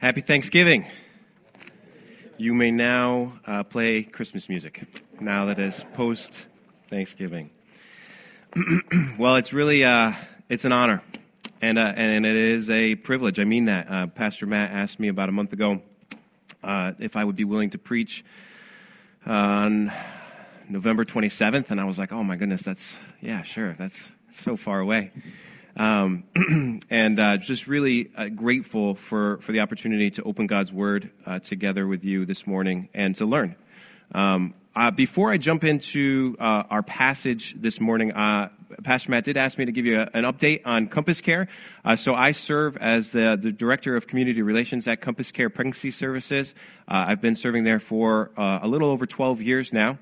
Happy Thanksgiving. You may now uh, play Christmas music now that it's post Thanksgiving. well, it's really uh, it's an honor, and uh, and it is a privilege. I mean that. Uh, Pastor Matt asked me about a month ago uh, if I would be willing to preach on November 27th, and I was like, oh my goodness, that's yeah, sure, that's so far away. Um, and uh, just really uh, grateful for, for the opportunity to open God's Word uh, together with you this morning and to learn. Um, uh, before I jump into uh, our passage this morning, uh, Pastor Matt did ask me to give you a, an update on Compass Care. so I serve as the, the Director of Community Relations at Compass Care Pregnancy Services. I've been serving there for a little over 12 years now.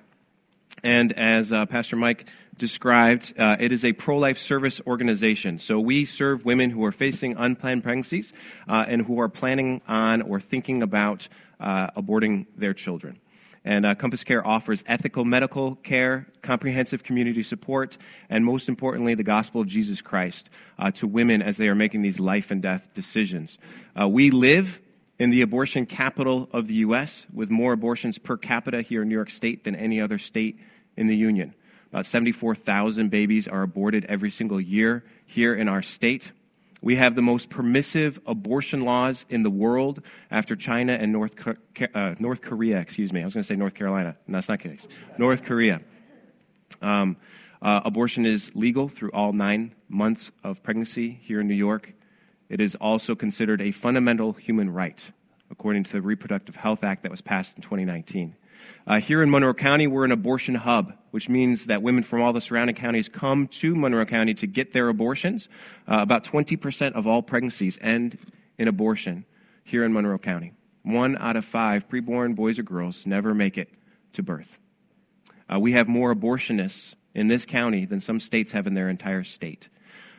And as Pastor Mike described, uh, it is a pro life service organization. So we serve women who are facing unplanned pregnancies uh, and who are planning on or thinking about uh, aborting their children. And uh, Compass Care offers ethical medical care, comprehensive community support, and most importantly, the gospel of Jesus Christ uh, to women as they are making these life and death decisions. Uh, we live in the abortion capital of the U.S., with more abortions per capita here in New York State than any other state in the Union. About 74,000 babies are aborted every single year here in our state. We have the most permissive abortion laws in the world after China and North, uh, North Korea, excuse me. I was going to say North Carolina. No, that's not the case. North Korea. Um, uh, abortion is legal through all nine months of pregnancy here in New York. It is also considered a fundamental human right, according to the Reproductive Health Act that was passed in 2019. Uh, here in Monroe County, we're an abortion hub, which means that women from all the surrounding counties come to Monroe County to get their abortions. Uh, about 20% of all pregnancies end in abortion here in Monroe County. One out of five preborn boys or girls never make it to birth. Uh, we have more abortionists in this county than some states have in their entire state.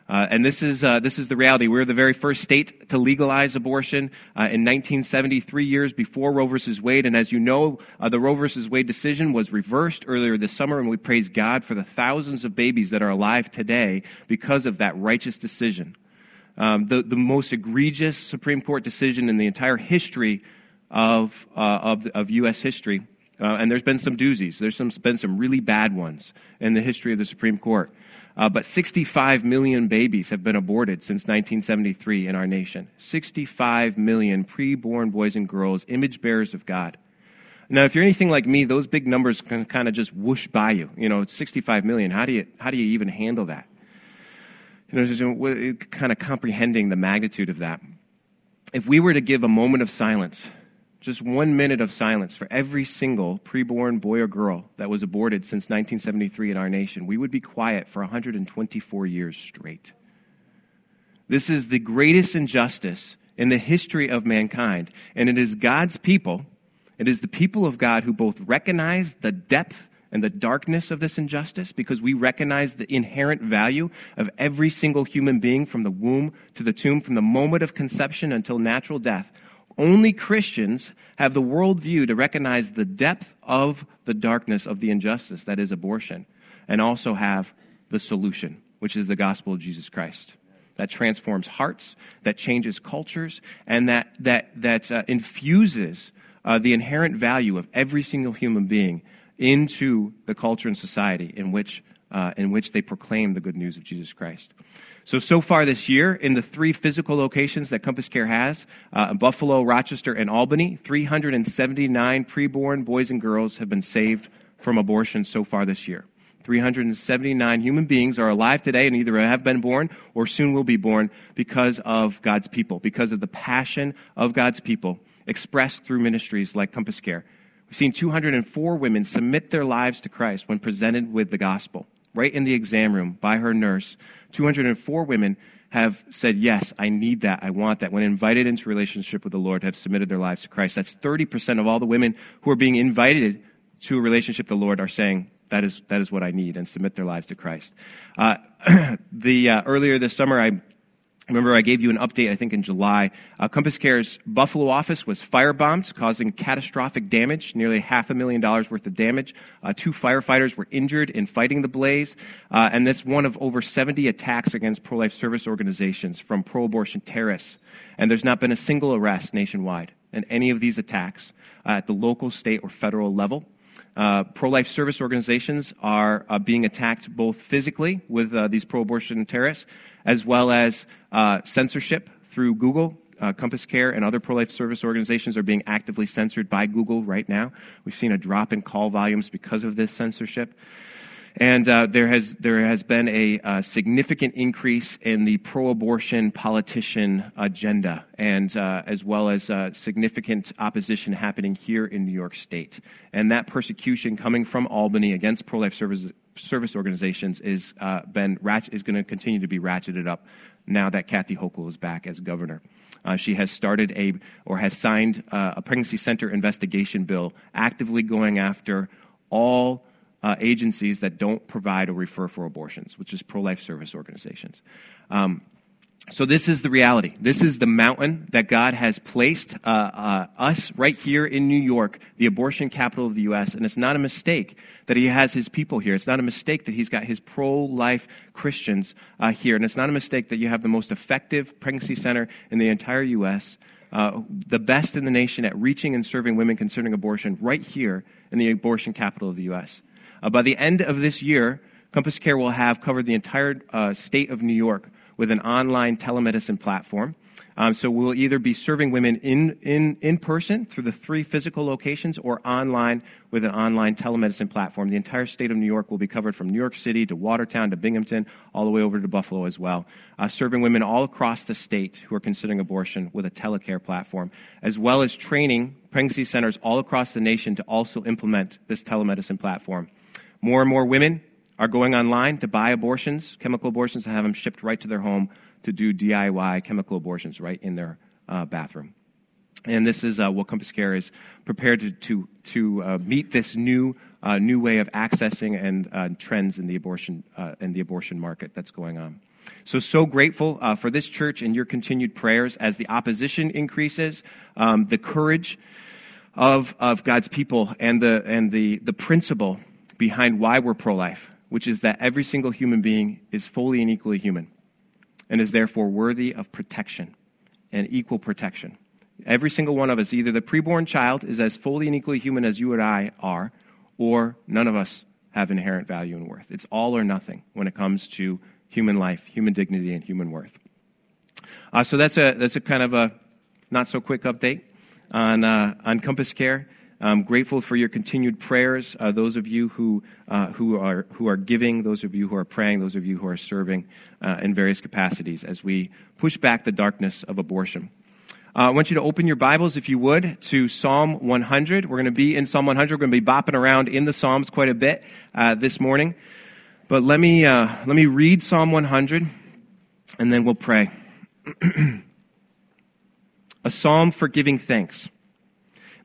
Uh, and this is, uh, this is the reality. We are the very first state to legalize abortion uh, in 1973, years before Roe versus Wade. And as you know, uh, the Roe versus Wade decision was reversed earlier this summer, and we praise God for the thousands of babies that are alive today because of that righteous decision. Um, the, the most egregious Supreme Court decision in the entire history of, uh, of, of U.S. history. Uh, and there's been some doozies. There's some, been some really bad ones in the history of the Supreme Court. Uh, but 65 million babies have been aborted since 1973 in our nation. 65 million preborn boys and girls, image bearers of God. Now, if you're anything like me, those big numbers can kind of just whoosh by you. You know, it's 65 million. How do you, how do you even handle that? You know, just kind of comprehending the magnitude of that. If we were to give a moment of silence just one minute of silence for every single preborn boy or girl that was aborted since 1973 in our nation, we would be quiet for 124 years straight. This is the greatest injustice in the history of mankind, and it is God's people, it is the people of God who both recognize the depth and the darkness of this injustice because we recognize the inherent value of every single human being from the womb to the tomb, from the moment of conception until natural death only Christians have the worldview to recognize the depth of the darkness of the injustice that is abortion, and also have the solution, which is the gospel of Jesus Christ. That transforms hearts, that changes cultures, and that, that, that uh, infuses uh, the inherent value of every single human being into the culture and society in which, uh, in which they proclaim the good news of Jesus Christ. So, so far this year, in the three physical locations that Compass Care has uh, Buffalo, Rochester, and Albany 379 preborn boys and girls have been saved from abortion so far this year. 379 human beings are alive today and either have been born or soon will be born because of God's people, because of the passion of God's people expressed through ministries like Compass Care. We've seen 204 women submit their lives to Christ when presented with the gospel right in the exam room by her nurse. 204 women have said, Yes, I need that. I want that. When invited into relationship with the Lord, have submitted their lives to Christ. That's 30% of all the women who are being invited to a relationship with the Lord are saying, that is, that is what I need, and submit their lives to Christ. Uh, the, uh, earlier this summer, I Remember, I gave you an update, I think, in July. Uh, Compass Care's Buffalo office was firebombed, causing catastrophic damage, nearly half a million dollars worth of damage. Uh, two firefighters were injured in fighting the blaze, uh, and this one of over 70 attacks against pro life service organizations from pro abortion terrorists. And there's not been a single arrest nationwide in any of these attacks uh, at the local, state, or federal level. Uh, pro life service organizations are uh, being attacked both physically with uh, these pro abortion terrorists as well as uh, censorship through Google. Uh, Compass Care and other pro life service organizations are being actively censored by Google right now. We've seen a drop in call volumes because of this censorship. And uh, there, has, there has been a, a, significant increase in the pro abortion politician agenda, and uh, as well as uh, significant opposition happening here in New York State. And that persecution coming from Albany against pro life service, service organizations is, uh, been, is going to continue to be ratcheted up now that Kathy Hochul is back as governor. Uh, she has started a, or has signed uh, a pregnancy center investigation bill actively going after all uh, agencies that don't provide or refer for abortions, which is pro life service organizations. Um, so, this is the reality. This is the mountain that God has placed uh, uh, us right here in New York, the abortion capital of the U.S. And it's not a mistake that He has His people here. It's not a mistake that He's got His pro life Christians uh, here. And it's not a mistake that you have the most effective pregnancy center in the entire U.S., uh, the best in the nation at reaching and serving women concerning abortion right here in the abortion capital of the U.S. Uh, by the end of this year, Compass Care will have covered the entire uh, state of New York with an online telemedicine platform. Um, so we'll either be serving women in, in, in person through the three physical locations or online with an online telemedicine platform. The entire state of New York will be covered from New York City to Watertown to Binghamton, all the way over to Buffalo as well, uh, serving women all across the state who are considering abortion with a telecare platform, as well as training pregnancy centers all across the nation to also implement this telemedicine platform. More and more women are going online to buy abortions, chemical abortions, and have them shipped right to their home to do DIY chemical abortions right in their uh, bathroom. And this is uh, what Compass Care is prepared to, to, to uh, meet this new, uh, new way of accessing and uh, trends in the, abortion, uh, in the abortion market that's going on. So, so grateful for this church and your continued prayers as the opposition increases, um, the courage of, of God's people, and, the, and the, the principle behind why we're pro life which is that every single human being is fully and equally human and is therefore worthy of protection and equal protection. Every single one of us, either the preborn child is as fully and equally human as you and I are, or none of us have inherent value and worth. It's all or nothing when it comes to human life, human dignity, and human worth. Uh, so that's a, that's a kind of a not so quick update on, uh, on Compass Care. I'm grateful for your continued prayers, uh, those of you who, uh, who, are, who are giving, those of you who are praying, those of you who are serving uh, in various capacities as we push back the darkness of abortion. Uh, I want you to open your Bibles, if you would, to Psalm 100. We're going to be in Psalm 100. We're going to be bopping around in the Psalms quite a bit uh, this morning. But let me, uh, let me read Psalm 100, and then we'll pray. a psalm for giving thanks.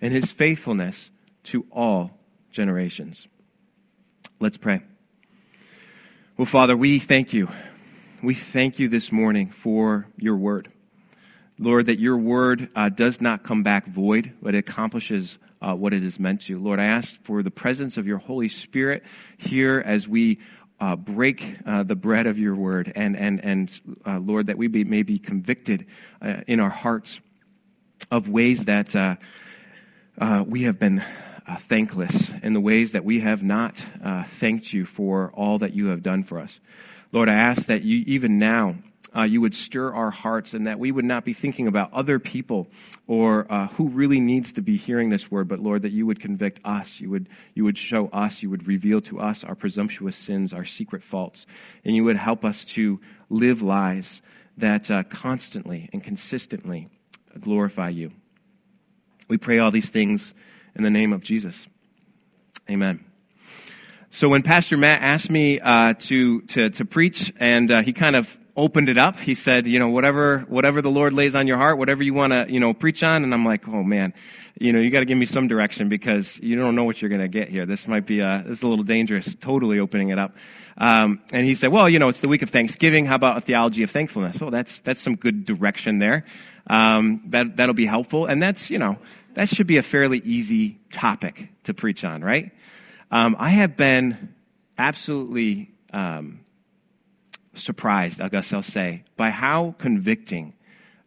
and his faithfulness to all generations. Let's pray. Well, Father, we thank you. We thank you this morning for your word. Lord, that your word uh, does not come back void, but it accomplishes uh, what it is meant to. Lord, I ask for the presence of your Holy Spirit here as we uh, break uh, the bread of your word, and, and, and uh, Lord, that we be, may be convicted uh, in our hearts of ways that uh, we have been uh, thankless in the ways that we have not uh, thanked you for all that you have done for us. Lord, I ask that you, even now, uh, you would stir our hearts and that we would not be thinking about other people or uh, who really needs to be hearing this word, but Lord, that you would convict us. You would, you would show us, you would reveal to us our presumptuous sins, our secret faults, and you would help us to live lives that uh, constantly and consistently glorify you. We pray all these things in the name of Jesus. Amen. So when Pastor Matt asked me uh, to, to, to preach, and uh, he kind of opened it up, he said, you know, whatever whatever the Lord lays on your heart, whatever you want to, you know, preach on. And I'm like, oh man, you know, you got to give me some direction because you don't know what you're going to get here. This might be a, this is a little dangerous. Totally opening it up. Um, and he said, well, you know, it's the week of Thanksgiving. How about a theology of thankfulness? Oh, that's that's some good direction there. Um, that that'll be helpful. And that's you know that should be a fairly easy topic to preach on, right? Um, I have been absolutely um, surprised, I guess I'll say, by how convicting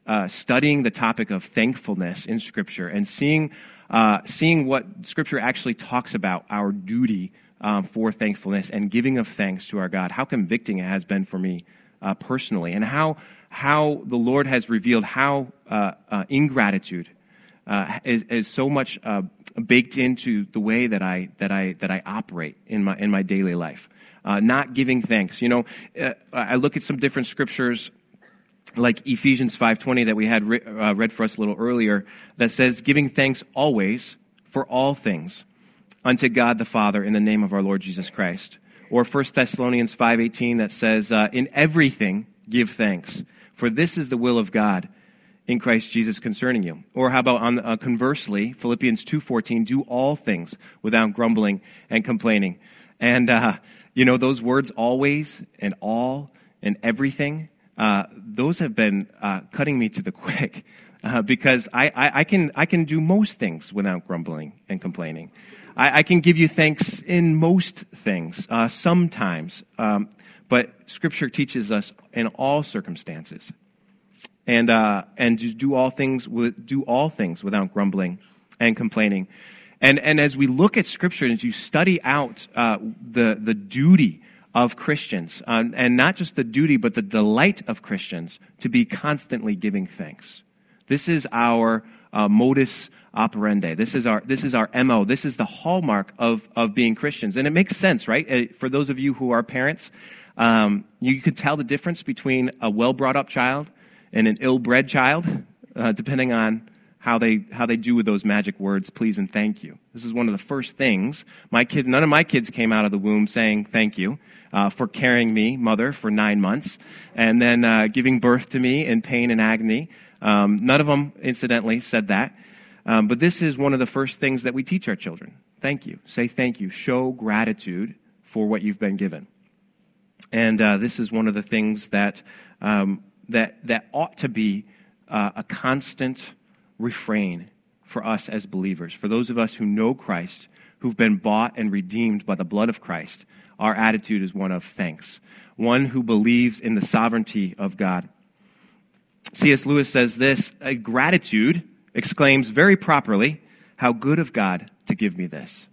uh, studying the topic of thankfulness in Scripture and seeing, uh, seeing what Scripture actually talks about our duty um, for thankfulness and giving of thanks to our God, how convicting it has been for me uh, personally, and how, how the Lord has revealed how uh, uh, ingratitude uh, is, is, so much baked into the way that I, that I, that I operate in my, in my daily life. not giving thanks. You know, I look at some different scriptures like Ephesians 5:20 that we had re- uh, read for us a little earlier that says giving thanks always for all things unto God the Father in the name of our Lord Jesus Christ. Or 1 Thessalonians 5:18 that says uh, in everything give thanks for this is the will of God in Christ Jesus concerning you. Or how about on uh, conversely Philippians 2:14 do all things without grumbling and complaining. And uh, you know those words always and all and everything uh, those have been uh, cutting me to the quick uh, because I, I, I, can, I can do most things without grumbling and complaining. I, I can give you thanks in most things, uh, sometimes, um, but Scripture teaches us in all circumstances. And, uh, and do all things with, do all things without grumbling and complaining. And, and as we look at Scripture, and as you study out the, the duty of Christians, uh, and not just the duty, but the delight of Christians to be constantly giving thanks. This is our uh, modus operandi. This is our this is our mo. This is the hallmark of of being Christians, and it makes sense, right? Uh, for those of you who are parents, um, you could tell the difference between a well brought up child and an ill bred child, uh, depending on how they how they do with those magic words please and thank you. This is one of the first things my kid none of my kids came out of the womb saying thank you uh, for carrying me mother for nine months and then uh, giving birth to me in pain and agony. Um, none of them incidentally said that. Um, but this is one of the first things that we teach our children. Thank you. Say thank you. Show gratitude for what you've been given. And uh, this is one of the things that um, that that ought to be uh, a constant refrain for us as believers. For those of us who know Christ, who've been bought and redeemed by the blood of Christ, our attitude is one of thanks, one who believes in the sovereignty of God. C.S. Lewis says this gratitude exclaims very properly, How good of God to give me this.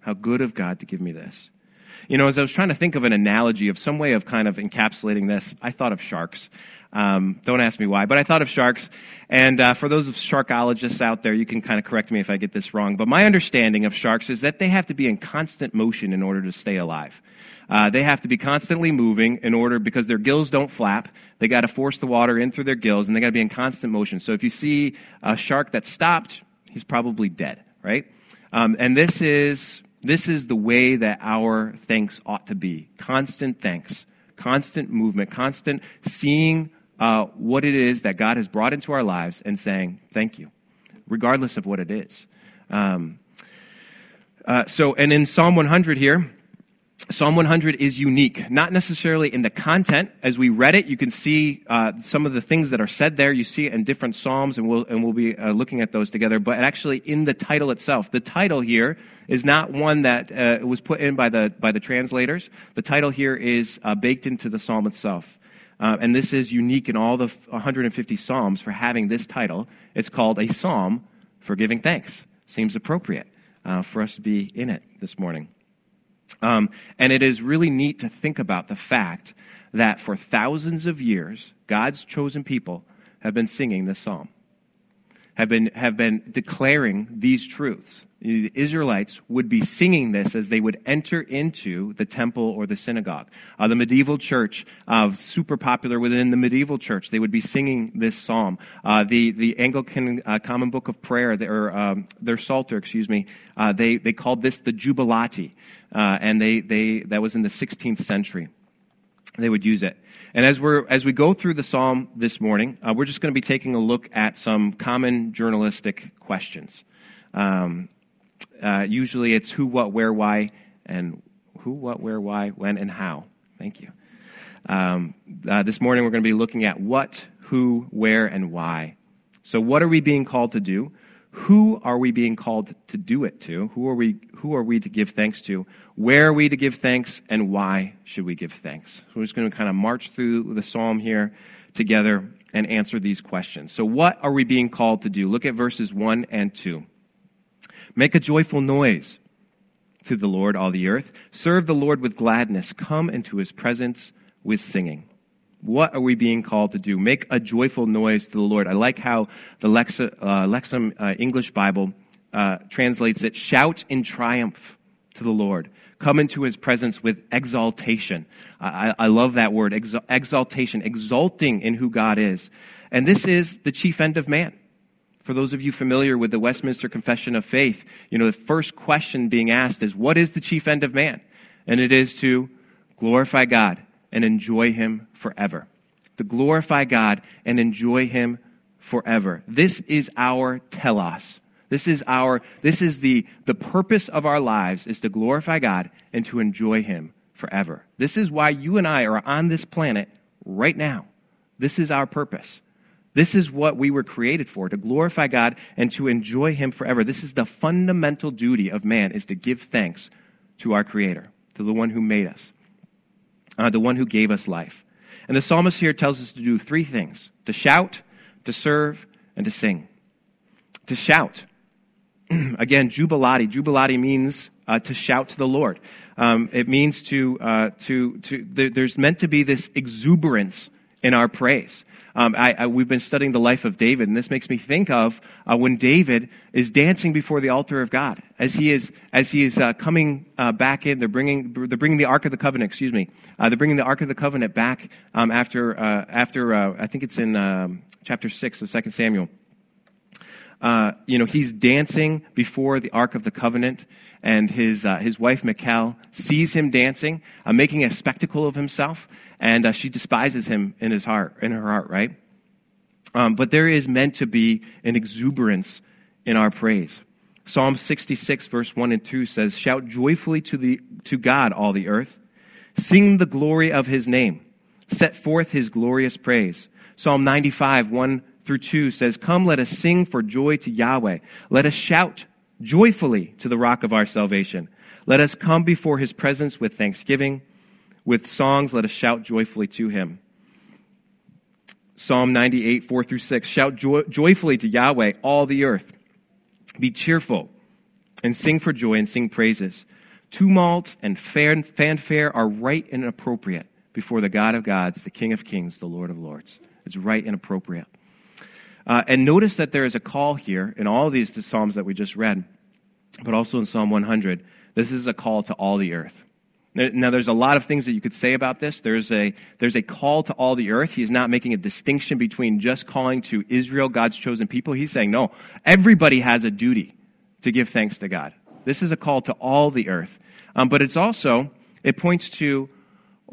How good of God to give me this. You know, as I was trying to think of an analogy of some way of kind of encapsulating this, I thought of sharks. Um, don't ask me why, but I thought of sharks. And uh, for those of sharkologists out there, you can kind of correct me if I get this wrong. But my understanding of sharks is that they have to be in constant motion in order to stay alive. Uh, they have to be constantly moving in order because their gills don't flap. They got to force the water in through their gills, and they got to be in constant motion. So if you see a shark that's stopped, he's probably dead, right? Um, and this is this is the way that our thanks ought to be: constant thanks, constant movement, constant seeing uh, what it is that God has brought into our lives and saying, thank you, regardless of what it is. Um, uh, so, and in Psalm 100 here, Psalm 100 is unique, not necessarily in the content. As we read it, you can see uh, some of the things that are said there. You see it in different Psalms, and we'll, and we'll be uh, looking at those together. But actually, in the title itself, the title here is not one that uh, was put in by the, by the translators. The title here is uh, baked into the Psalm itself. Uh, and this is unique in all the 150 Psalms for having this title. It's called a Psalm for Giving Thanks. Seems appropriate uh, for us to be in it this morning. Um, and it is really neat to think about the fact that for thousands of years, God's chosen people have been singing this psalm, have been, have been declaring these truths. The Israelites would be singing this as they would enter into the temple or the synagogue. Uh, the medieval church, uh, super popular within the medieval church, they would be singing this psalm. Uh, the, the Anglican uh, Common Book of Prayer, or um, their Psalter, excuse me, uh, they, they called this the Jubilate, uh, and they, they, that was in the 16th century. They would use it. And as, we're, as we go through the psalm this morning, we're just going to be taking a look at some common journalistic questions. Um, uh, usually it's who, what, where, why, and who, what, where, why, when, and how. Thank you. Um, uh, this morning we're going to be looking at what, who, where, and why. So, what are we being called to do? Who are we being called to do it to? Who are we, who are we to give thanks to? Where are we to give thanks? And why should we give thanks? So, we're just going to kind of march through the psalm here together and answer these questions. So, what are we being called to do? Look at verses 1 and 2. Make a joyful noise to the Lord, all the earth. Serve the Lord with gladness. Come into his presence with singing. What are we being called to do? Make a joyful noise to the Lord. I like how the Lexa, uh, Lexham uh, English Bible uh, translates it shout in triumph to the Lord. Come into his presence with exaltation. I, I love that word, exaltation, exalting in who God is. And this is the chief end of man for those of you familiar with the Westminster Confession of Faith, you know, the first question being asked is, What is the chief end of man? And it is to glorify God and enjoy Him forever. To glorify God and enjoy Him forever. This is our telos. This is our, this is the, the purpose of our lives is to glorify God and to enjoy Him forever. This is why you and I are on this planet right now. This is our purpose. This is what we were created for, to glorify God and to enjoy him forever. This is the fundamental duty of man is to give thanks to our creator, to the one who made us, uh, the one who gave us life. And the psalmist here tells us to do three things to shout, to serve, and to sing. To shout. Again, jubilate. Jubilate means uh, to shout to the Lord. Um, it means to, uh, to, to there's meant to be this exuberance in our praise. Um, I, I, we've been studying the life of David, and this makes me think of uh, when David is dancing before the altar of God as he is as he is uh, coming uh, back in. They're bringing they're bringing the Ark of the Covenant. Excuse me. Uh, they're bringing the Ark of the Covenant back um, after uh, after uh, I think it's in um, chapter six of Second Samuel. you know, he's dancing before the Ark of the Covenant, and his, his wife, Michal, sees him dancing, making a spectacle of himself and uh, she despises him in his heart, in her heart, right? Um, but there is meant to be an exuberance in our praise. Psalm 66, verse 1 and 2 says, Shout joyfully to, the, to God, all the earth. Sing the glory of his name. Set forth his glorious praise. Psalm 95, 1 through 2 says, Come, let us sing for joy to Yahweh. Let us shout joyfully to the rock of our salvation. Let us come before his presence with thanksgiving with songs, let us shout joyfully to him. Psalm 98, 4 through 6. Shout joy- joyfully to Yahweh, all the earth. Be cheerful and sing for joy and sing praises. Tumult and fanfare are right and appropriate before the God of gods, the King of kings, the Lord of lords. It's right and appropriate. Uh, and notice that there is a call here in all these Psalms that we just read, but also in Psalm 100. This is a call to all the earth. Now, there's a lot of things that you could say about this. There's a, there's a call to all the earth. He's not making a distinction between just calling to Israel, God's chosen people. He's saying, no, everybody has a duty to give thanks to God. This is a call to all the earth. Um, but it's also, it points to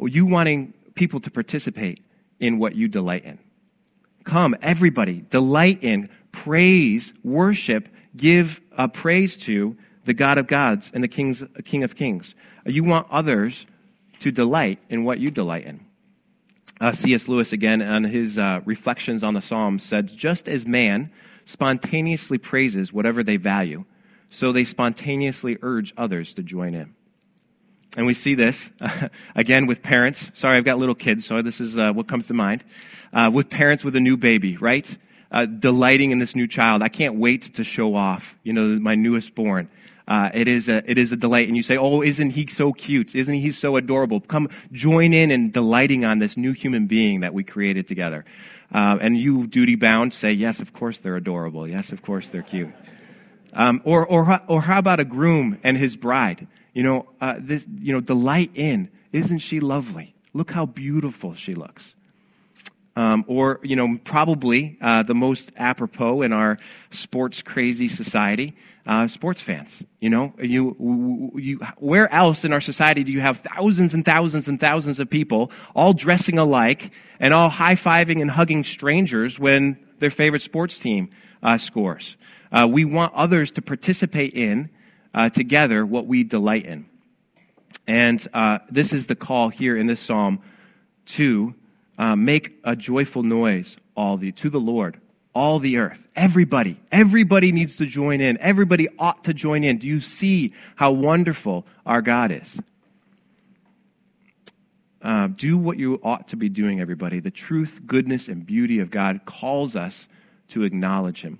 you wanting people to participate in what you delight in. Come, everybody, delight in, praise, worship, give a praise to the God of gods and the kings, King of kings. You want others to delight in what you delight in. Uh, C.S. Lewis, again, on his uh, reflections on the Psalms, said, Just as man spontaneously praises whatever they value, so they spontaneously urge others to join in. And we see this, uh, again, with parents. Sorry, I've got little kids, so this is uh, what comes to mind. Uh, with parents with a new baby, right? Uh, delighting in this new child. I can't wait to show off, you know, my newest born. Uh, it, is a, it is a delight. And you say, Oh, isn't he so cute? Isn't he so adorable? Come join in and delighting on this new human being that we created together. Uh, and you, duty bound, say, yes, of course they're adorable. Yes, of course they're cute. Um, or, or, or how about a groom and his bride? You know, uh, this, you know, delight in, isn't she lovely? Look how beautiful she looks. Um, or, you know, probably uh, the most apropos in our sports crazy society, uh, sports fans. You know, you, you, where else in our society do you have thousands and thousands and thousands of people all dressing alike and all high fiving and hugging strangers when their favorite sports team uh, scores? Uh, we want others to participate in uh, together what we delight in. And uh, this is the call here in this psalm to uh, make a joyful noise, all the to the Lord, all the earth. Everybody, everybody needs to join in. Everybody ought to join in. Do you see how wonderful our God is? Uh, do what you ought to be doing, everybody. The truth, goodness, and beauty of God calls us to acknowledge Him.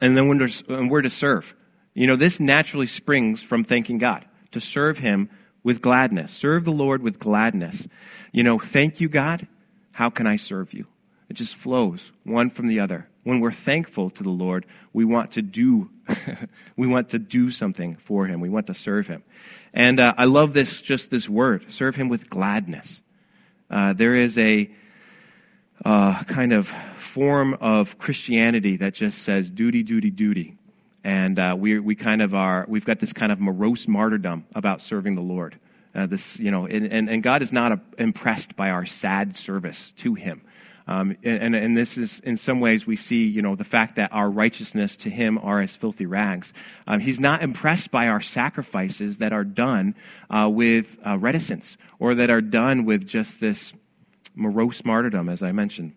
And then when we're to serve. You know, this naturally springs from thanking God, to serve Him with gladness. Serve the Lord with gladness. You know, thank you, God. How can I serve you? It just flows one from the other. When we're thankful to the Lord, we want to do, we want to do something for Him. We want to serve Him. And uh, I love this, just this word, serve Him with gladness. Uh, there is a uh, kind of form of Christianity that just says duty, duty, duty. And uh, we, we kind of are, we've got this kind of morose martyrdom about serving the Lord. Uh, this, you know, and, and, and God is not a, impressed by our sad service to Him. Um, and, and this is, in some ways, we see, you know, the fact that our righteousness to Him are as filthy rags. Um, he's not impressed by our sacrifices that are done uh, with uh, reticence or that are done with just this morose martyrdom, as I mentioned.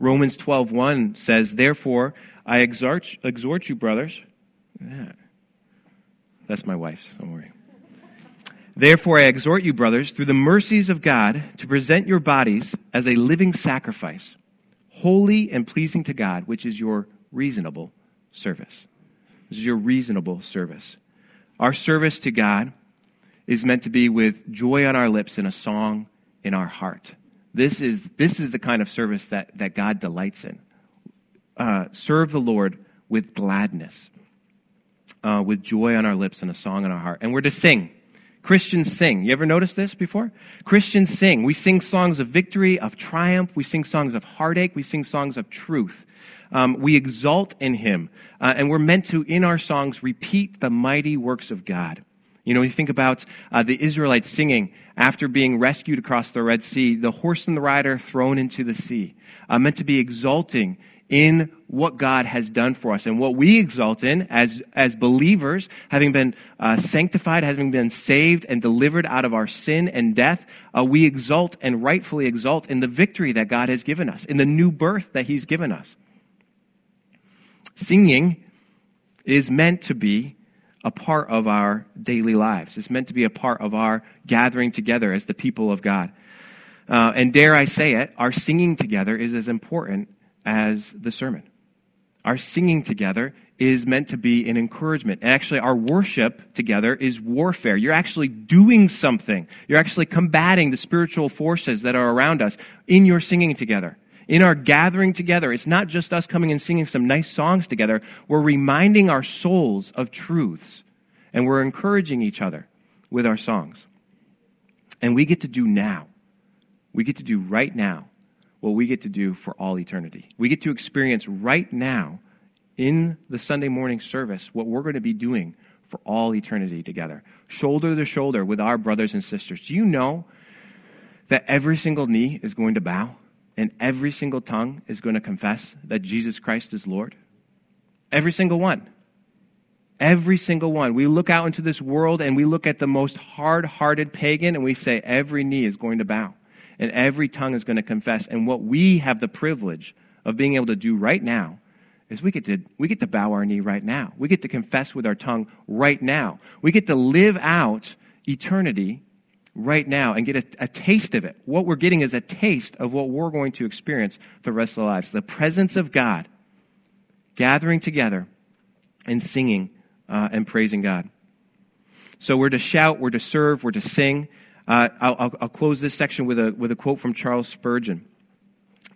Romans 12:1 says, "Therefore I exhort, exhort you, brothers." Yeah. That's my wife's. Don't worry. Therefore, I exhort you, brothers, through the mercies of God, to present your bodies as a living sacrifice, holy and pleasing to God, which is your reasonable service. This is your reasonable service. Our service to God is meant to be with joy on our lips and a song in our heart. This is, this is the kind of service that, that God delights in. Uh, serve the Lord with gladness, uh, with joy on our lips and a song in our heart. And we're to sing. Christians sing. You ever noticed this before? Christians sing. We sing songs of victory, of triumph. We sing songs of heartache. We sing songs of truth. Um, we exalt in Him. Uh, and we're meant to, in our songs, repeat the mighty works of God. You know, you think about uh, the Israelites singing after being rescued across the Red Sea, the horse and the rider thrown into the sea, uh, meant to be exulting in what God has done for us and what we exalt in as, as believers, having been uh, sanctified, having been saved and delivered out of our sin and death, uh, we exalt and rightfully exalt in the victory that God has given us, in the new birth that He's given us. Singing is meant to be a part of our daily lives. It's meant to be a part of our gathering together as the people of God. Uh, and dare I say it, our singing together is as important as the sermon. Our singing together is meant to be an encouragement. And actually, our worship together is warfare. You're actually doing something. You're actually combating the spiritual forces that are around us in your singing together in our gathering together, it's not just us coming and singing some nice songs together. We're reminding our souls of truths, and we're encouraging each other with our songs. And we get to do now, we get to do right now what we get to do for all eternity. We get to experience right now in the Sunday morning service what we're going to be doing for all eternity together, shoulder to shoulder with our brothers and sisters. Do you know that every single knee is going to bow? and every single tongue is going to confess that Jesus Christ is Lord? Every single one. Every single one. We look out into this world and we look at the most hard hearted pagan and we say, every knee is going to bow and every tongue is going to confess. And what we have the privilege of being able to do right now is we get to, we get to bow our knee right now. We get to confess with our tongue right now. We get to live out eternity right now and get a, a, taste of it. What we're getting is a taste of what we're going to experience the rest of our lives. The presence of God, gathering together and singing uh, and praising God. So we're to shout, we're to serve, we're to sing. Uh, I'll, I'll, close this section with a, with a quote from Charles Spurgeon.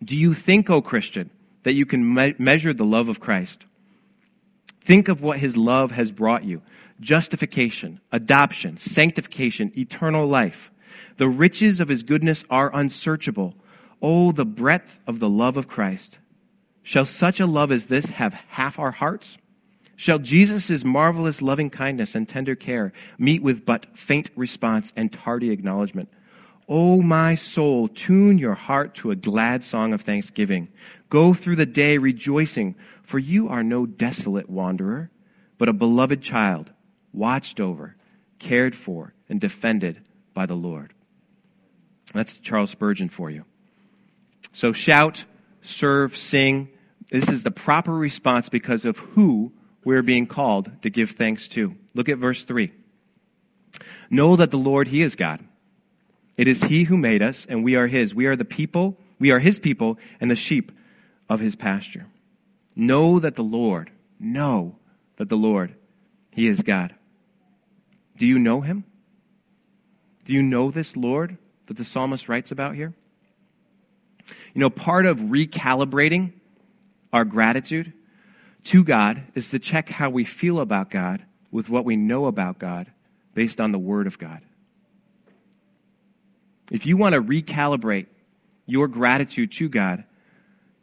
Do you think, O Christian, that you can me- measure the love of Christ? Think of what his love has brought you justification, adoption, sanctification, eternal life. The riches of his goodness are unsearchable. Oh, the breadth of the love of Christ. Shall such a love as this have half our hearts? Shall Jesus' marvelous loving kindness and tender care meet with but faint response and tardy acknowledgement? O oh, my soul, tune your heart to a glad song of thanksgiving. Go through the day rejoicing, for you are no desolate wanderer, but a beloved child, watched over, cared for, and defended by the Lord. That's Charles Spurgeon for you. So shout, serve, sing, this is the proper response because of who we're being called to give thanks to. Look at verse 3. Know that the Lord, He is God. It is He who made us, and we are His. We are the people, we are His people, and the sheep of His pasture. Know that the Lord, know that the Lord, He is God. Do you know Him? Do you know this Lord that the psalmist writes about here? You know, part of recalibrating our gratitude to God is to check how we feel about God with what we know about God based on the Word of God. If you want to recalibrate your gratitude to God,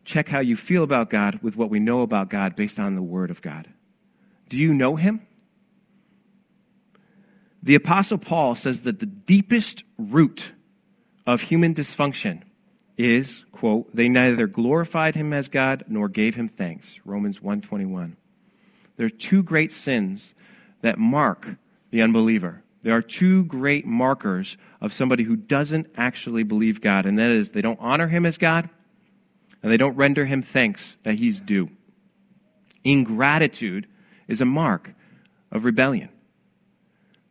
check how you feel about God with what we know about God based on the Word of God. Do you know Him? The Apostle Paul says that the deepest root of human dysfunction is, quote, they neither glorified him as God nor gave him thanks. Romans 121. There are two great sins that mark the unbeliever. There are two great markers of somebody who doesn't actually believe God, and that is they don't honor him as God and they don't render him thanks that he's due. Ingratitude is a mark of rebellion.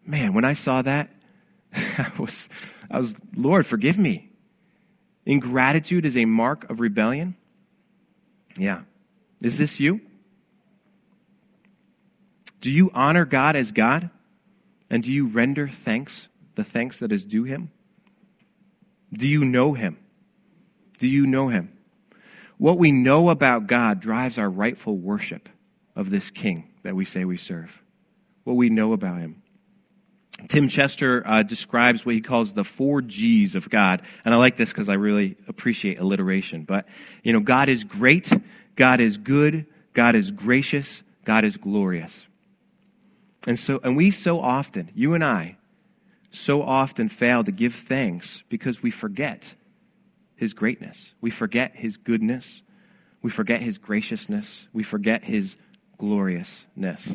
Man, when I saw that, I was, I was, Lord, forgive me. Ingratitude is a mark of rebellion? Yeah. Is this you? Do you honor God as God? And do you render thanks, the thanks that is due him? Do you know him? Do you know him? What we know about God drives our rightful worship of this king that we say we serve. What we know about him. Tim Chester uh, describes what he calls the four G's of God. And I like this because I really appreciate alliteration. But, you know, God is great, God is good, God is gracious, God is glorious. And so, and we so often, you and I, so often fail to give thanks because we forget his greatness. We forget his goodness. We forget his graciousness. We forget his gloriousness.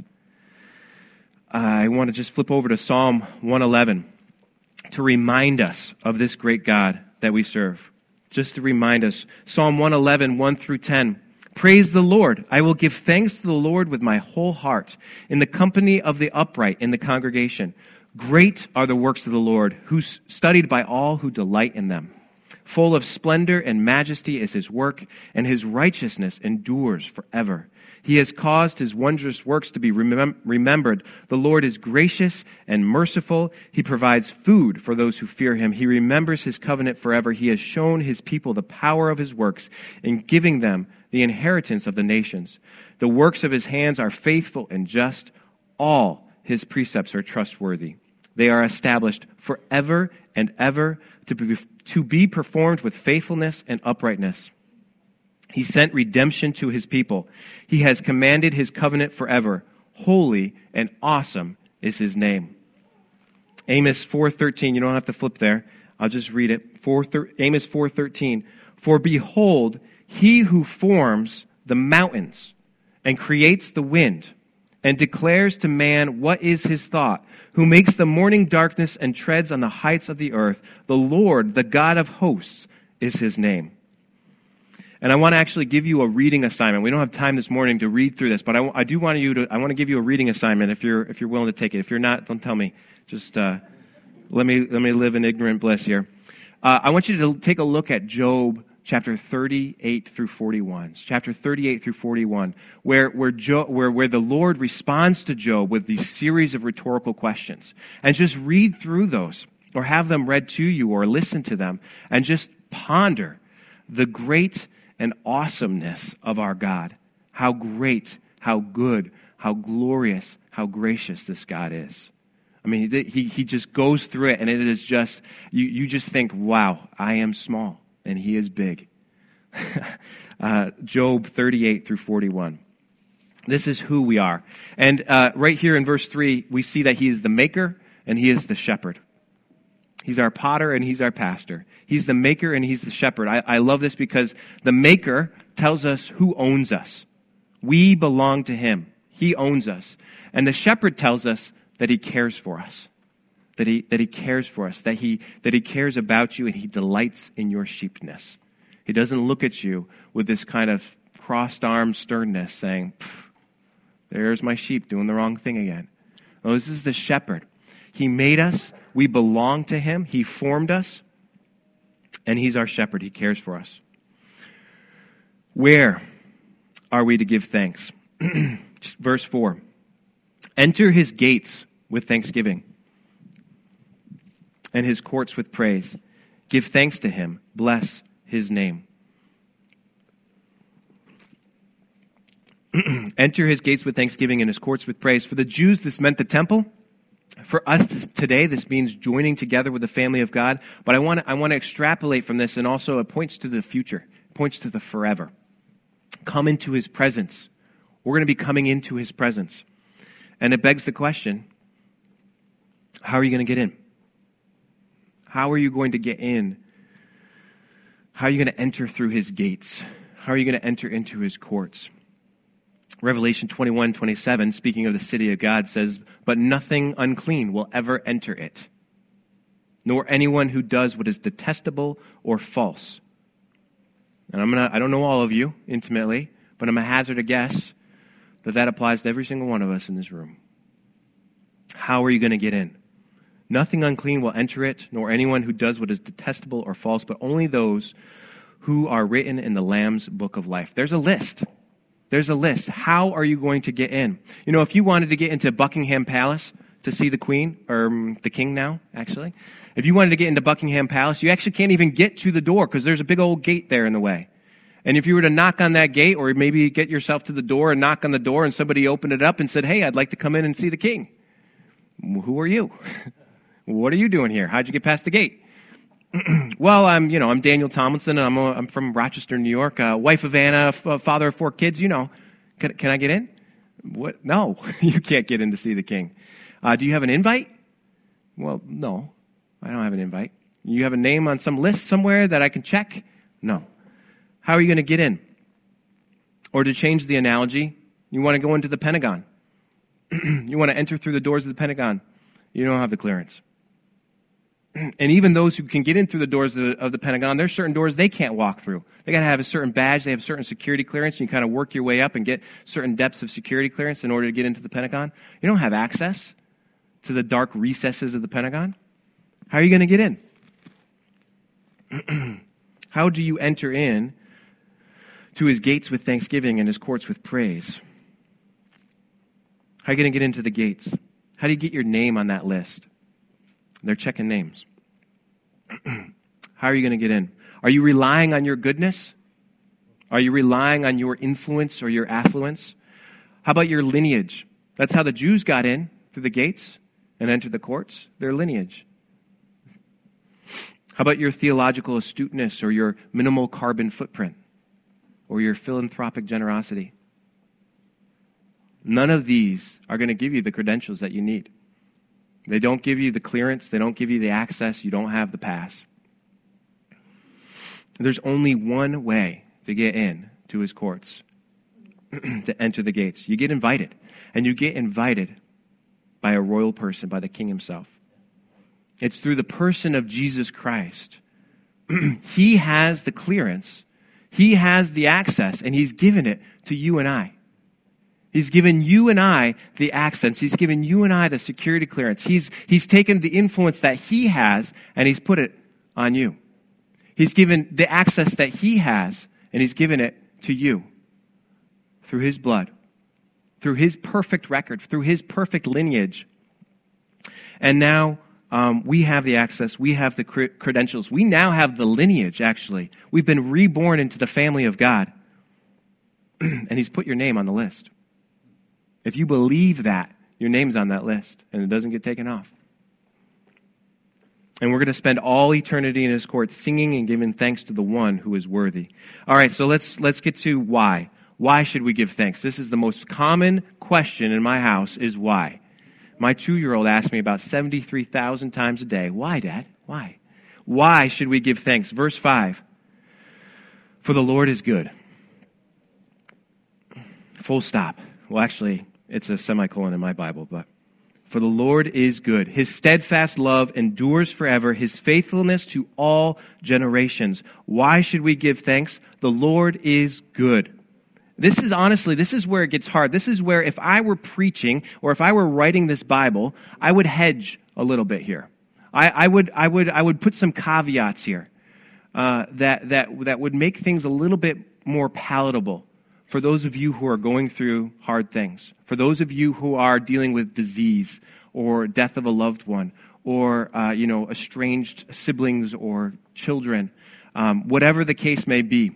I want to just flip over to Psalm 111 to remind us of this great God that we serve. Just to remind us. Psalm 111, 1 through 10. Praise the Lord. I will give thanks to the Lord with my whole heart, in the company of the upright in the congregation. Great are the works of the Lord, who's studied by all who delight in them. Full of splendor and majesty is his work, and his righteousness endures forever. He has caused his wondrous works to be remem- remembered. The Lord is gracious and merciful. He provides food for those who fear him. He remembers his covenant forever. He has shown his people the power of his works in giving them the inheritance of the nations. The works of his hands are faithful and just. All his precepts are trustworthy. They are established forever and ever to be, to be performed with faithfulness and uprightness. He sent redemption to his people. He has commanded his covenant forever. Holy and awesome is his name. Amos 4:13, you don't have to flip there. I'll just read it. 4, Amos 4:13. For behold, he who forms the mountains and creates the wind and declares to man what is his thought, who makes the morning darkness and treads on the heights of the earth, the Lord, the God of hosts, is his name. And I want to actually give you a reading assignment. We don't have time this morning to read through this, but I, I do want you to, I want to give you a reading assignment if you're, if you're willing to take it. If you're not, don't tell me. Just, uh, let me, let me live in ignorant bliss here. Uh, I want you to take a look at Job chapter 38 through 41. Chapter 38 through 41, where, where, Job, where, where the Lord responds to Job with these series of rhetorical questions. And just read through those, or have them read to you, or listen to them, and just ponder the great and awesomeness of our God. How great, how good, how glorious, how gracious this God is. I mean, he, he just goes through it, and it is just, you, you just think, wow, I am small, and he is big. uh, Job 38 through 41. This is who we are. And uh, right here in verse 3, we see that he is the maker and he is the shepherd. He's our potter and he's our pastor. He's the maker and he's the shepherd. I, I love this because the maker tells us who owns us. We belong to him, he owns us. And the shepherd tells us that he cares for us. That he, that he cares for us, that he, that he cares about you and he delights in your sheepness. He doesn't look at you with this kind of crossed arm sternness saying, There's my sheep doing the wrong thing again. Oh, this is the shepherd. He made us, we belong to him, he formed us, and he's our shepherd. He cares for us. Where are we to give thanks? Verse 4 Enter his gates with thanksgiving and his courts with praise. Give thanks to him, bless his name. Enter his gates with thanksgiving and his courts with praise. For the Jews, this meant the temple. For us today, this means joining together with the family of God. But I want, to, I want to extrapolate from this, and also it points to the future, points to the forever. Come into his presence. We're going to be coming into his presence. And it begs the question how are you going to get in? How are you going to get in? How are you going to enter through his gates? How are you going to enter into his courts? Revelation 21 27, speaking of the city of God, says, But nothing unclean will ever enter it, nor anyone who does what is detestable or false. And I'm gonna, I don't know all of you intimately, but I'm to hazard a guess that that applies to every single one of us in this room. How are you going to get in? Nothing unclean will enter it, nor anyone who does what is detestable or false, but only those who are written in the Lamb's book of life. There's a list. There's a list. How are you going to get in? You know, if you wanted to get into Buckingham Palace to see the Queen, or um, the King now, actually, if you wanted to get into Buckingham Palace, you actually can't even get to the door because there's a big old gate there in the way. And if you were to knock on that gate, or maybe get yourself to the door and knock on the door, and somebody opened it up and said, Hey, I'd like to come in and see the King. Who are you? What are you doing here? How'd you get past the gate? well, I'm, you know, I'm Daniel Tomlinson, and I'm, a, I'm from Rochester, New York. Uh, wife of Anna, f- uh, father of four kids. You know, can, can I get in? What? No, you can't get in to see the king. Uh, do you have an invite? Well, no, I don't have an invite. You have a name on some list somewhere that I can check? No. How are you going to get in? Or to change the analogy, you want to go into the Pentagon. you want to enter through the doors of the Pentagon. You don't have the clearance. and even those who can get in through the doors of the, of the Pentagon, there's certain doors they can't walk through. They got to have a certain badge, they have certain security clearance. And you kind of work your way up and get certain depths of security clearance in order to get into the Pentagon. You don't have access to the dark recesses of the Pentagon. How are you going to get in? How do you enter in to his gates with thanksgiving and his courts with praise? How are you going to get into the gates? How do you get your name on that list? They're checking names. How are you going to get in? Are you relying on your goodness? Are you relying on your influence or your affluence? How about your lineage? That's how the Jews got in through the gates and entered the courts, their lineage. How about your theological astuteness or your minimal carbon footprint or your philanthropic generosity? None of these are going to give you the credentials that you need. They don't give you the clearance, they don't give you the access, you don't have the pass. There's only one way to get in to his courts, to enter the gates. You get invited, and you get invited by a royal person, by the king himself. It's through the person of Jesus Christ. he has the clearance, he has the access, and he's given it to you and I. He's given you and I the accents. He's given you and I the security clearance. He's, he's taken the influence that he has and he's put it on you. He's given the access that he has and he's given it to you through his blood, through his perfect record, through his perfect lineage. And now um, we have the access, we have the credentials, we now have the lineage, actually. We've been reborn into the family of God. and He's put your name on the list. If you believe that, your name's on that list and it doesn't get taken off. And we're going to spend all eternity in his court singing and giving thanks to the one who is worthy. All right, so let's let's get to why. Why should we give thanks? This is the most common question in my house is why. My 2-year-old asks me about 73,000 times a day, "Why, dad? Why? Why should we give thanks?" Verse 5. For the Lord is good. Full stop. Well, actually, it's a semicolon in my Bible, but for the Lord is good. His steadfast love endures forever, his faithfulness to all generations. Why should we give thanks? The Lord is good. This is honestly, this is where it gets hard. This is where if I were preaching or if I were writing this Bible, I would hedge a little bit here. I, I would, I, would, I would put some caveats here uh, that, that, that would make things a little bit more palatable for those of you who are going through hard things, for those of you who are dealing with disease or death of a loved one or, uh, you know, estranged siblings or children, um, whatever the case may be,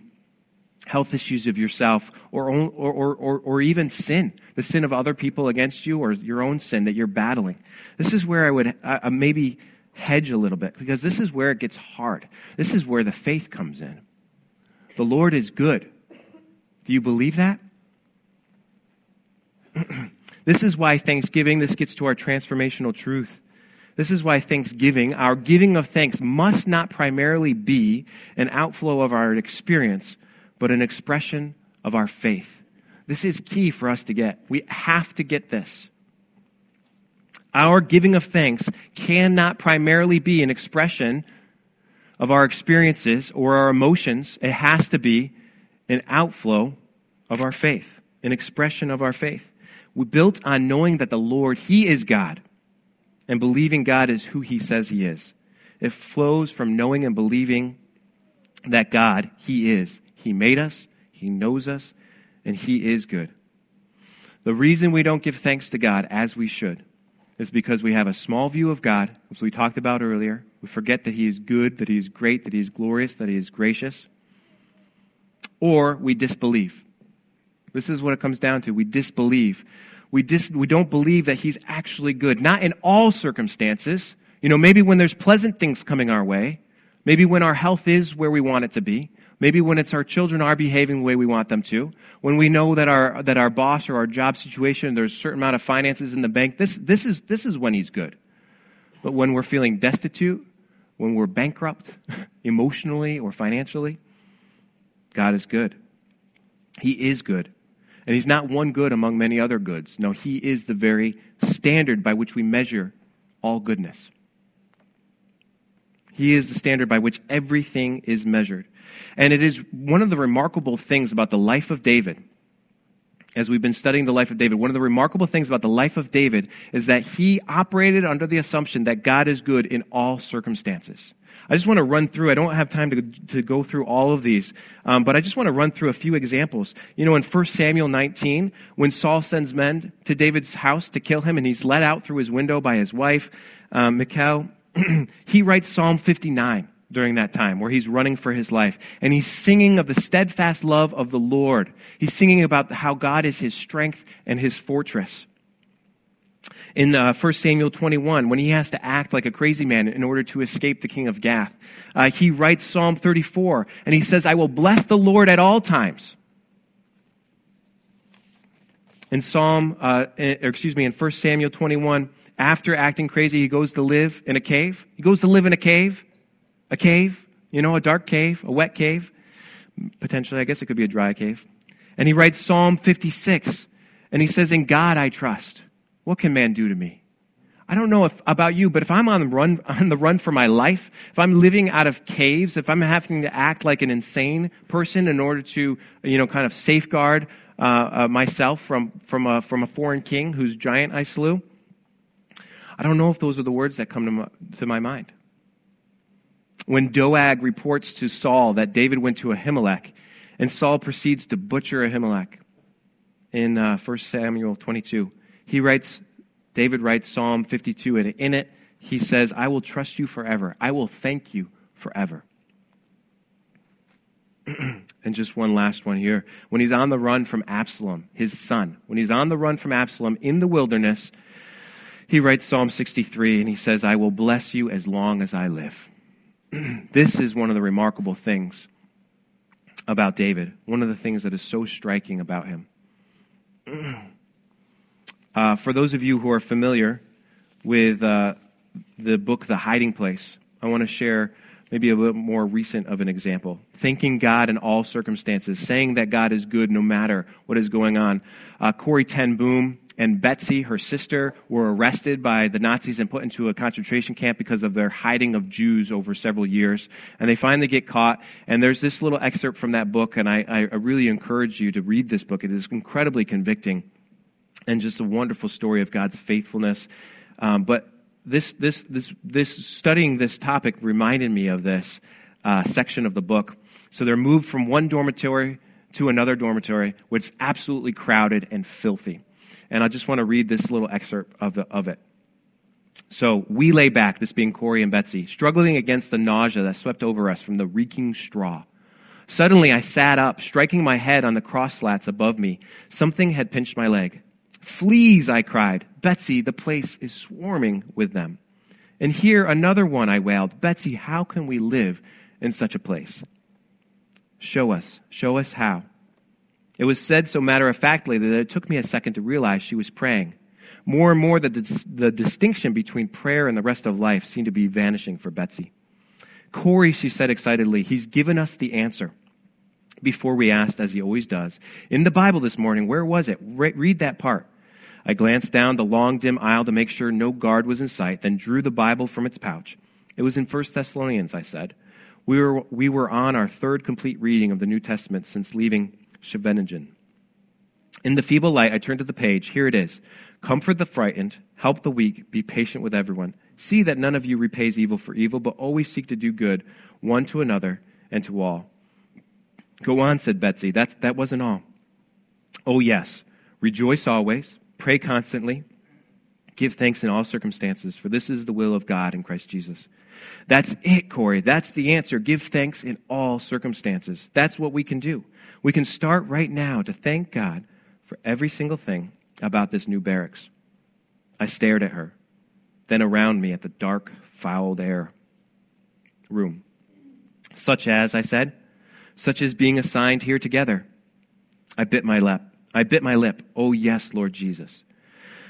health issues of yourself or, or, or, or, even sin, the sin of other people against you or your own sin that you're battling. This is where I would uh, uh maybe hedge a little bit because this is where it gets hard. This is where the faith comes in. The Lord is good. Do you believe that? this is why Thanksgiving, this gets to our transformational truth. This is why Thanksgiving, our giving of thanks, must not primarily be an outflow of our experience, but an expression of our faith. This is key for us to get. We have to get this. Our giving of thanks cannot primarily be an expression of our experiences or our emotions. It has to be an outflow of our faith, an expression of our faith. We built on knowing that the Lord, He is God, and believing God is who He says He is. It flows from knowing and believing that God, He is. He made us, He knows us, and He is good. The reason we don't give thanks to God as we should is because we have a small view of God, as we talked about earlier. We forget that He is good, that He is great, that He is glorious, that He is gracious or we disbelieve. This is what it comes down to. We disbelieve. We, dis, we don't believe that He's actually good. Not in all circumstances. You know, maybe when there's pleasant things coming our way, maybe when our health is where we want it to be, maybe when it's our children are behaving the way we want them to, when we know that our, that our boss or our job situation, there's a certain amount of finances in the bank, this, this, is, this is when He's good. But when we're feeling destitute, when we're bankrupt emotionally or financially, God is good. He is good. And He's not one good among many other goods. No, He is the very standard by which we measure all goodness. He is the standard by which everything is measured. And it is one of the remarkable things about the life of David. As we've been studying the life of David, one of the remarkable things about the life of David is that he operated under the assumption that God is good in all circumstances. I just want to run through, I don't have time to, to go through all of these, um, but I just want to run through a few examples. You know, in 1 Samuel 19, when Saul sends men to David's house to kill him, and he's let out through his window by his wife, um, Michal, he writes Psalm 59 during that time where he's running for his life. And he's singing of the steadfast love of the Lord. He's singing about how God is his strength and his fortress in uh, 1 Samuel 21 when he has to act like a crazy man in order to escape the king of Gath. Uh, he writes Psalm 34 and he says, I will bless the Lord at all times. In Psalm, uh, excuse me, in 1 Samuel 21, after acting crazy, he goes to live in a cave. He goes to live in a cave, a cave, you know, a dark cave, a wet cave. Potentially, I guess it could be a dry cave. And he writes Psalm 56, and he says, In God I trust. What can man do to me? I don't know if, about you, but if I'm on the, run, on the run for my life, if I'm living out of caves, if I'm having to act like an insane person in order to, you know, kind of safeguard uh, uh, myself from, from, a, from a foreign king whose giant I slew, I don't know if those are the words that come to my, to my mind. When Doeg reports to Saul that David went to Ahimelech, and Saul proceeds to butcher Ahimelech in uh, 1 Samuel 22, he writes, David writes Psalm 52, and in it he says, I will trust you forever. I will thank you forever. and just one last one here. When he's on the run from Absalom, his son, when he's on the run from Absalom in the wilderness, he writes Psalm 63 and he says, I will bless you as long as I live. this is one of the remarkable things about David, one of the things that is so striking about him. Uh, for those of you who are familiar with uh, the book The Hiding Place, I want to share maybe a little more recent of an example. Thanking God in all circumstances, saying that God is good no matter what is going on. Uh, Corrie Ten Boom and Betsy, her sister, were arrested by the Nazis and put into a concentration camp because of their hiding of Jews over several years. And they finally get caught. And there's this little excerpt from that book, and I, I really encourage you to read this book. It is incredibly convicting and just a wonderful story of God's faithfulness. Um, but this, this, this, this studying this topic reminded me of this uh, section of the book. So they're moved from one dormitory to another dormitory, which is absolutely crowded and filthy. And I just want to read this little excerpt of, the, of it. So we lay back, this being Corrie and Betsy, struggling against the nausea that swept over us from the reeking straw. Suddenly I sat up, striking my head on the cross slats above me. Something had pinched my leg. Fleas, I cried. Betsy, the place is swarming with them. And here another one, I wailed. Betsy, how can we live in such a place? Show us. Show us how. It was said so matter of factly that it took me a second to realize she was praying. More and more, the, dis- the distinction between prayer and the rest of life seemed to be vanishing for Betsy. Corrie, she said excitedly, he's given us the answer before we asked, as he always does. In the Bible this morning, where was it? Re- read that part. I glanced down the long, dim aisle to make sure no guard was in sight, then drew the Bible from its pouch. It was in 1 Thessalonians, I said. We were, we were on our third complete reading of the New Testament since leaving Scheveningen. In the feeble light, I turned to the page. Here it is Comfort the frightened, help the weak, be patient with everyone. See that none of you repays evil for evil, but always seek to do good, one to another and to all. Go on, said Betsy. That, that wasn't all. Oh, yes. Rejoice always Pray constantly. Give thanks in all circumstances, for this is the will of God in Christ Jesus. That's it, Corrie. That's the answer. Give thanks in all circumstances. That's what we can do. We can start right now to thank God for every single thing about this new barracks. I stared at her, then around me at the dark, fouled air room. Such as, I said, such as being assigned here together. I bit my lip. I bit my lip. Oh, yes, Lord Jesus.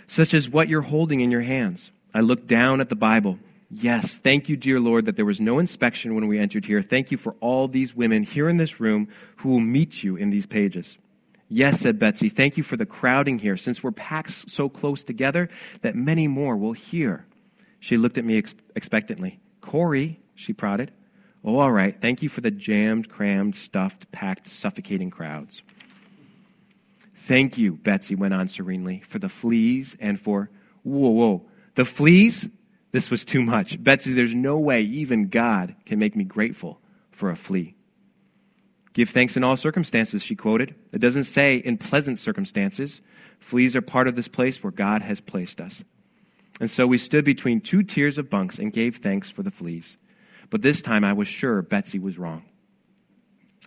Such as what you're holding in your hands. I looked down at the Bible. Yes, thank you, dear Lord, that there was no inspection when we entered here. Thank you for all these women here in this room who will meet you in these pages. Yes, said Betsy, thank you for the crowding here, since we're packed so close together that many more will hear. She looked at me ex- expectantly. Corrie, she prodded. Oh, all right. Thank you for the jammed, crammed, stuffed, packed, suffocating crowds. Thank you, Betsy went on serenely, for the fleas and for. Whoa, whoa. The fleas? This was too much. Betsy, there's no way even God can make me grateful for a flea. Give thanks in all circumstances, she quoted. It doesn't say in pleasant circumstances. Fleas are part of this place where God has placed us. And so we stood between two tiers of bunks and gave thanks for the fleas. But this time I was sure Betsy was wrong.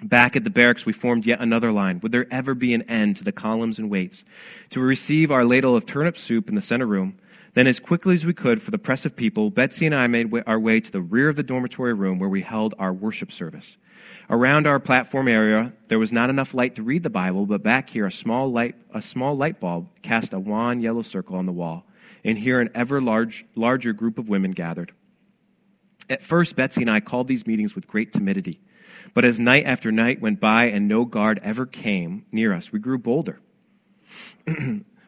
Back at the barracks, we formed yet another line. Would there ever be an end to the columns and waits? To receive our ladle of turnip soup in the center room. Then, as quickly as we could, for the press of people, Betsy and I made our way to the rear of the dormitory room where we held our worship service. Around our platform area, there was not enough light to read the Bible, but back here, a small light, a small light bulb cast a wan yellow circle on the wall. And here, an ever large, larger group of women gathered. At first, Betsy and I called these meetings with great timidity. But as night after night went by and no guard ever came near us, we grew bolder.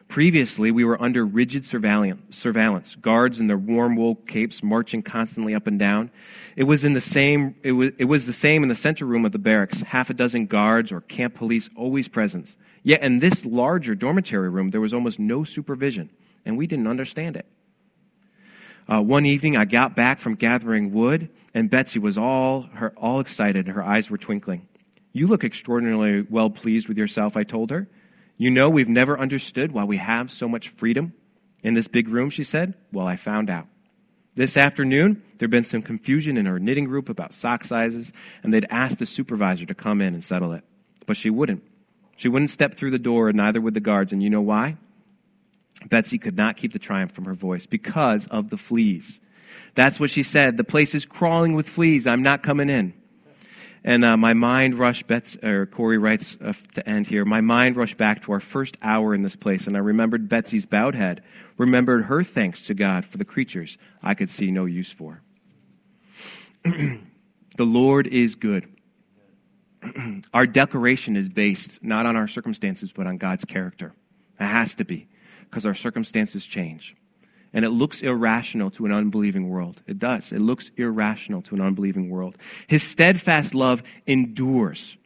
Previously, we were under rigid surveillance, guards in their warm wool capes marching constantly up and down. It was, in the same, it, was, it was the same in the center room of the barracks, half a dozen guards or camp police always present. Yet in this larger dormitory room, there was almost no supervision, and we didn't understand it. Uh, one evening, I got back from gathering wood, and Betsy was all, her, all excited, her eyes were twinkling. You look extraordinarily well pleased with yourself, I told her. You know, we've never understood why we have so much freedom in this big room, she said. Well, I found out. This afternoon, there'd been some confusion in her knitting group about sock sizes, and they'd asked the supervisor to come in and settle it. But she wouldn't. She wouldn't step through the door, and neither would the guards. And you know why? Betsy could not keep the triumph from her voice because of the fleas. That's what she said. The place is crawling with fleas. I'm not coming in. And uh, my mind rushed, Bets, or Corrie writes uh, to end here, my mind rushed back to our first hour in this place, and I remembered Betsy's bowed head, remembered her thanks to God for the creatures I could see no use for. the Lord is good. our declaration is based not on our circumstances, but on God's character. It has to be, because our circumstances change. And it looks irrational to an unbelieving world. It does. It looks irrational to an unbelieving world. His steadfast love endures.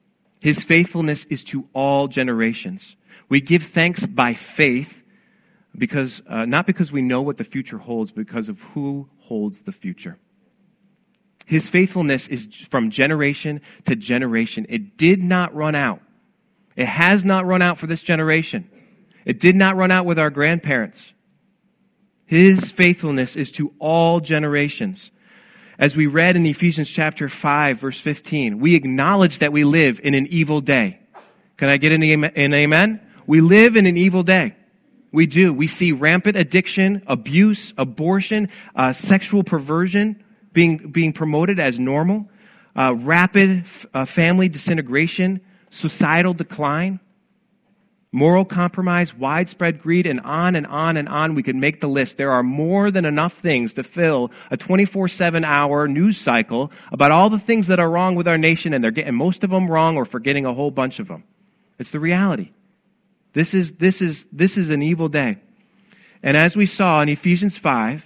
His faithfulness is to all generations. We give thanks by faith because uh, not because we know what the future holds, because of who holds the future. His faithfulness is from generation to generation. It did not run out. It has not run out for this generation. It did not run out with our grandparents. His faithfulness is to all generations. As we read in Ephesians chapter 5, verse 15, we acknowledge that we live in an evil day. Can I get an amen? We live in an evil day. We do. We see rampant addiction, abuse, abortion, uh, sexual perversion being, being promoted as normal, uh, rapid f- uh, family disintegration, societal decline moral compromise, widespread greed, and on and on and on. We could make the list. There are more than enough things to fill a 24 7 hour news cycle about all the things that are wrong with our nation, and they're getting most of them wrong or forgetting a whole bunch of them. It's the reality. This is, this is, this is an evil day. And as we saw in Ephesians 5,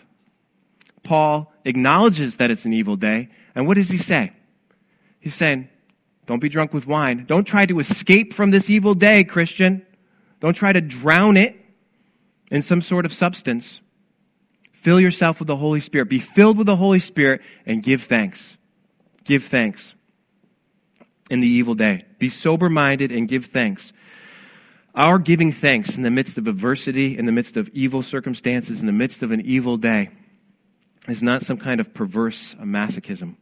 Paul acknowledges that it's an evil day. And what does he say? He's saying, Don't be drunk with wine. Don't try to escape from this evil day, Christian. Don't try to drown it in some sort of substance. Fill yourself with the Holy Spirit. Be filled with the Holy Spirit and give thanks. Give thanks in the evil day. Be sober minded and give thanks. Our giving thanks in the midst of adversity, in the midst of evil circumstances, in the midst of an evil day, is not some kind of perverse masochism.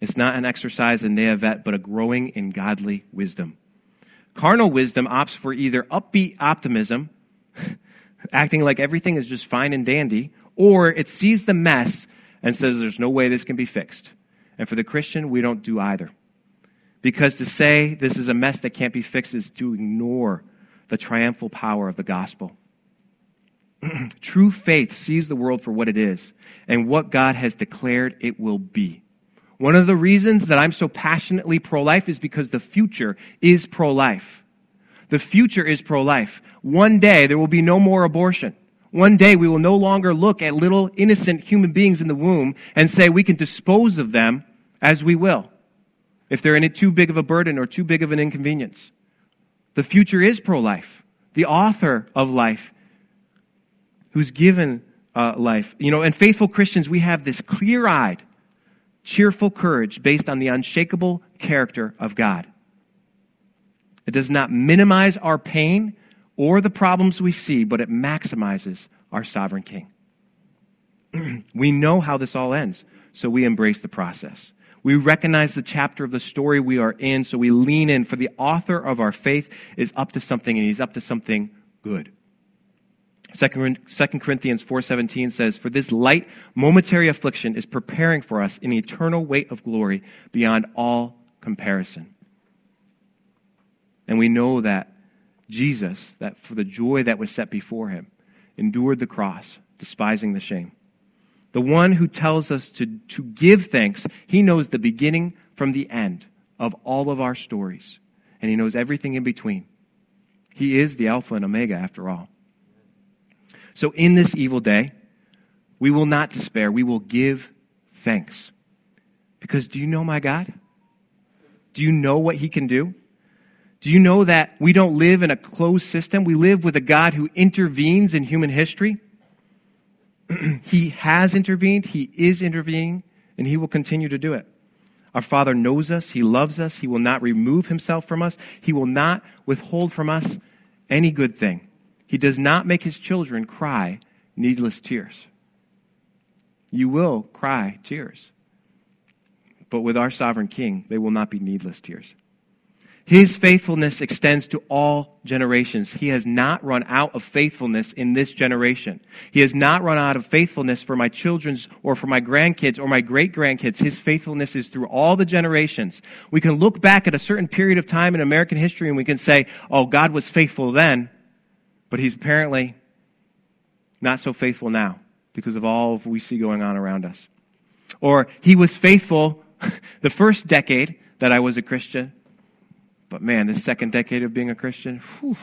It's not an exercise in naivete, but a growing in godly wisdom. Carnal wisdom opts for either upbeat optimism, acting like everything is just fine and dandy, or it sees the mess and says there's no way this can be fixed. And for the Christian, we don't do either. Because to say this is a mess that can't be fixed is to ignore the triumphal power of the gospel. True faith sees the world for what it is and what God has declared it will be. One of the reasons that I'm so passionately pro life is because the future is pro life. The future is pro life. One day there will be no more abortion. One day we will no longer look at little innocent human beings in the womb and say we can dispose of them as we will if they're in too big of a burden or too big of an inconvenience. The future is pro life. The author of life, who's given uh, life. You know, and faithful Christians, we have this clear eyed cheerful courage based on the unshakable character of God. It does not minimize our pain or the problems we see, but it maximizes our sovereign King. we know how this all ends, so we embrace the process. We recognize the chapter of the story we are in, so we lean in, for the author of our faith is up to something, and he's up to something good. Second Corinthians 4:17 says, "For this light momentary affliction is preparing for us an eternal weight of glory beyond all comparison." And we know that Jesus, that for the joy that was set before him, endured the cross, despising the shame. The one who tells us to, to give thanks, he knows the beginning from the end of all of our stories, and he knows everything in between. He is the Alpha and Omega, after all. So in this evil day, we will not despair. We will give thanks. Because do you know my God? Do you know what he can do? Do you know that we don't live in a closed system? We live with a God who intervenes in human history. he has intervened, he is intervening, and he will continue to do it. Our Father knows us, he loves us, he will not remove himself from us, he will not withhold from us any good thing. He does not make his children cry needless tears. You will cry tears. But with our sovereign king, they will not be needless tears. His faithfulness extends to all generations. He has not run out of faithfulness in this generation. He has not run out of faithfulness for my children's or for my grandkids or my great grandkids. His faithfulness is through all the generations. We can look back at a certain period of time in American history and we can say, oh, God was faithful then, but he's apparently not so faithful now because of all we see going on around us. Or he was faithful the first decade that I was a Christian, but man, this second decade of being a Christian, whew,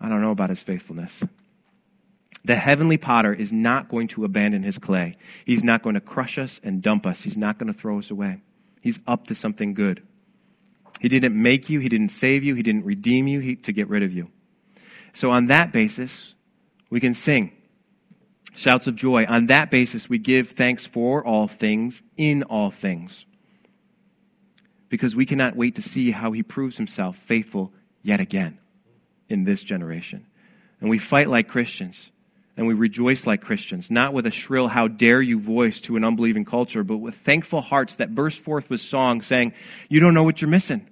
I don't know about his faithfulness. The heavenly potter is not going to abandon his clay. He's not going to crush us and dump us. He's not going to throw us away. He's up to something good. He didn't make you, he didn't save you, he didn't redeem you to get rid of you. So, on that basis, we can sing shouts of joy. On that basis, we give thanks for all things, in all things because we cannot wait to see how he proves himself faithful yet again in this generation. And we fight like Christians and we rejoice like Christians, not with a shrill, how dare you voice to an unbelieving culture, but with thankful hearts that burst forth with song saying, You don't know what you're missing.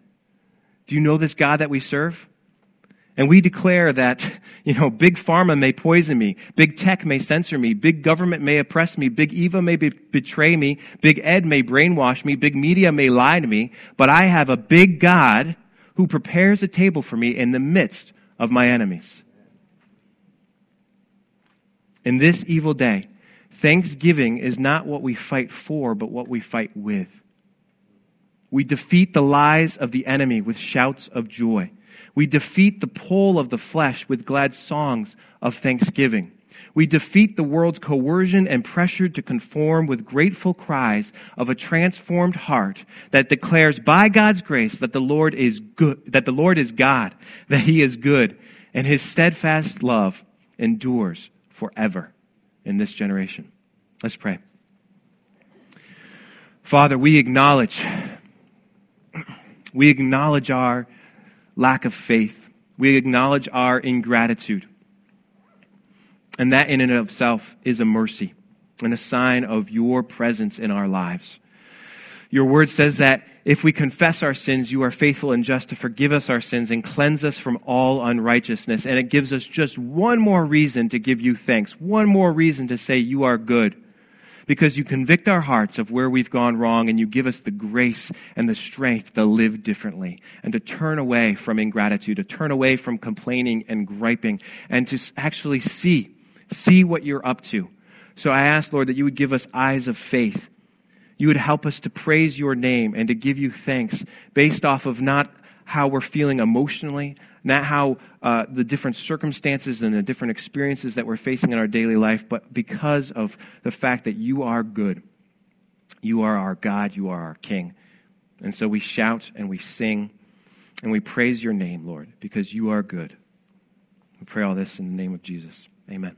Do you know this God that we serve? And we declare that, you know, big pharma may poison me, big tech may censor me, big government may oppress me, big Eva may be- betray me, big Ed may brainwash me, big media may lie to me, but I have a big God who prepares a table for me in the midst of my enemies. In this evil day, thanksgiving is not what we fight for, but what we fight with. We defeat the lies of the enemy with shouts of joy. We defeat the pull of the flesh with glad songs of thanksgiving. We defeat the world's coercion and pressure to conform with grateful cries of a transformed heart that declares by God's grace that the Lord is good, that the Lord is God, that he is good, and his steadfast love endures forever in this generation. Let's pray. Father, we acknowledge we acknowledge our lack of faith. We acknowledge our ingratitude. And that, in and of itself, is a mercy and a sign of your presence in our lives. Your word says that if we confess our sins, you are faithful and just to forgive us our sins and cleanse us from all unrighteousness. And it gives us just one more reason to give you thanks, one more reason to say you are good because you convict our hearts of where we've gone wrong and you give us the grace and the strength to live differently and to turn away from ingratitude, to turn away from complaining and griping, and to actually see, see what you're up to. So I ask, Lord, that you would give us eyes of faith. You would help us to praise your name and to give you thanks based off of not how we're feeling emotionally, not how uh, the different circumstances and the different experiences that we're facing in our daily life, but because of the fact that you are good. You are our God, you are our King. And so we shout and we sing and we praise your name, Lord, because you are good. We pray all this in the name of Jesus. Amen.